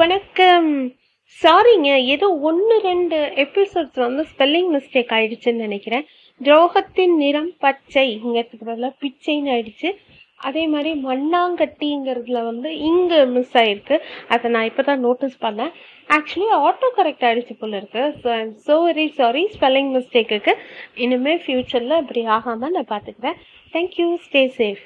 வணக்கம். சாரிங்க ஏதோ ஒன்று ரெண்டு எபிசோட்ஸ் வந்து ஸ்பெல்லிங் மிஸ்டேக் ஆயிடுச்சுன்னு நினைக்கிறேன். துரோகத்தின் நிறம் பச்சை. இங்கிறதுக்கு பதிலாக பிச்சைன்னு ஆயிடுச்சு. அதே மாதிரி மண்ணாங்கட்டிங்கிறதுல வந்து இங்கே மிஸ் ஆயிருக்கு. அதை நான் இப்போ தான் நோட்டீஸ் பண்ணேன். ஆக்சுவலி ஆட்டோ கரெக்ட் ஆகிடுச்சு போல இருக்கு. So I'm so very sorry spelling மிஸ்டேக்குக்கு இனிமேல் ஃப்யூச்சரில் இப்படி ஆகாமல் நான் பார்த்துக்கிறேன் தேங்க்யூ ஸ்டே சேஃப்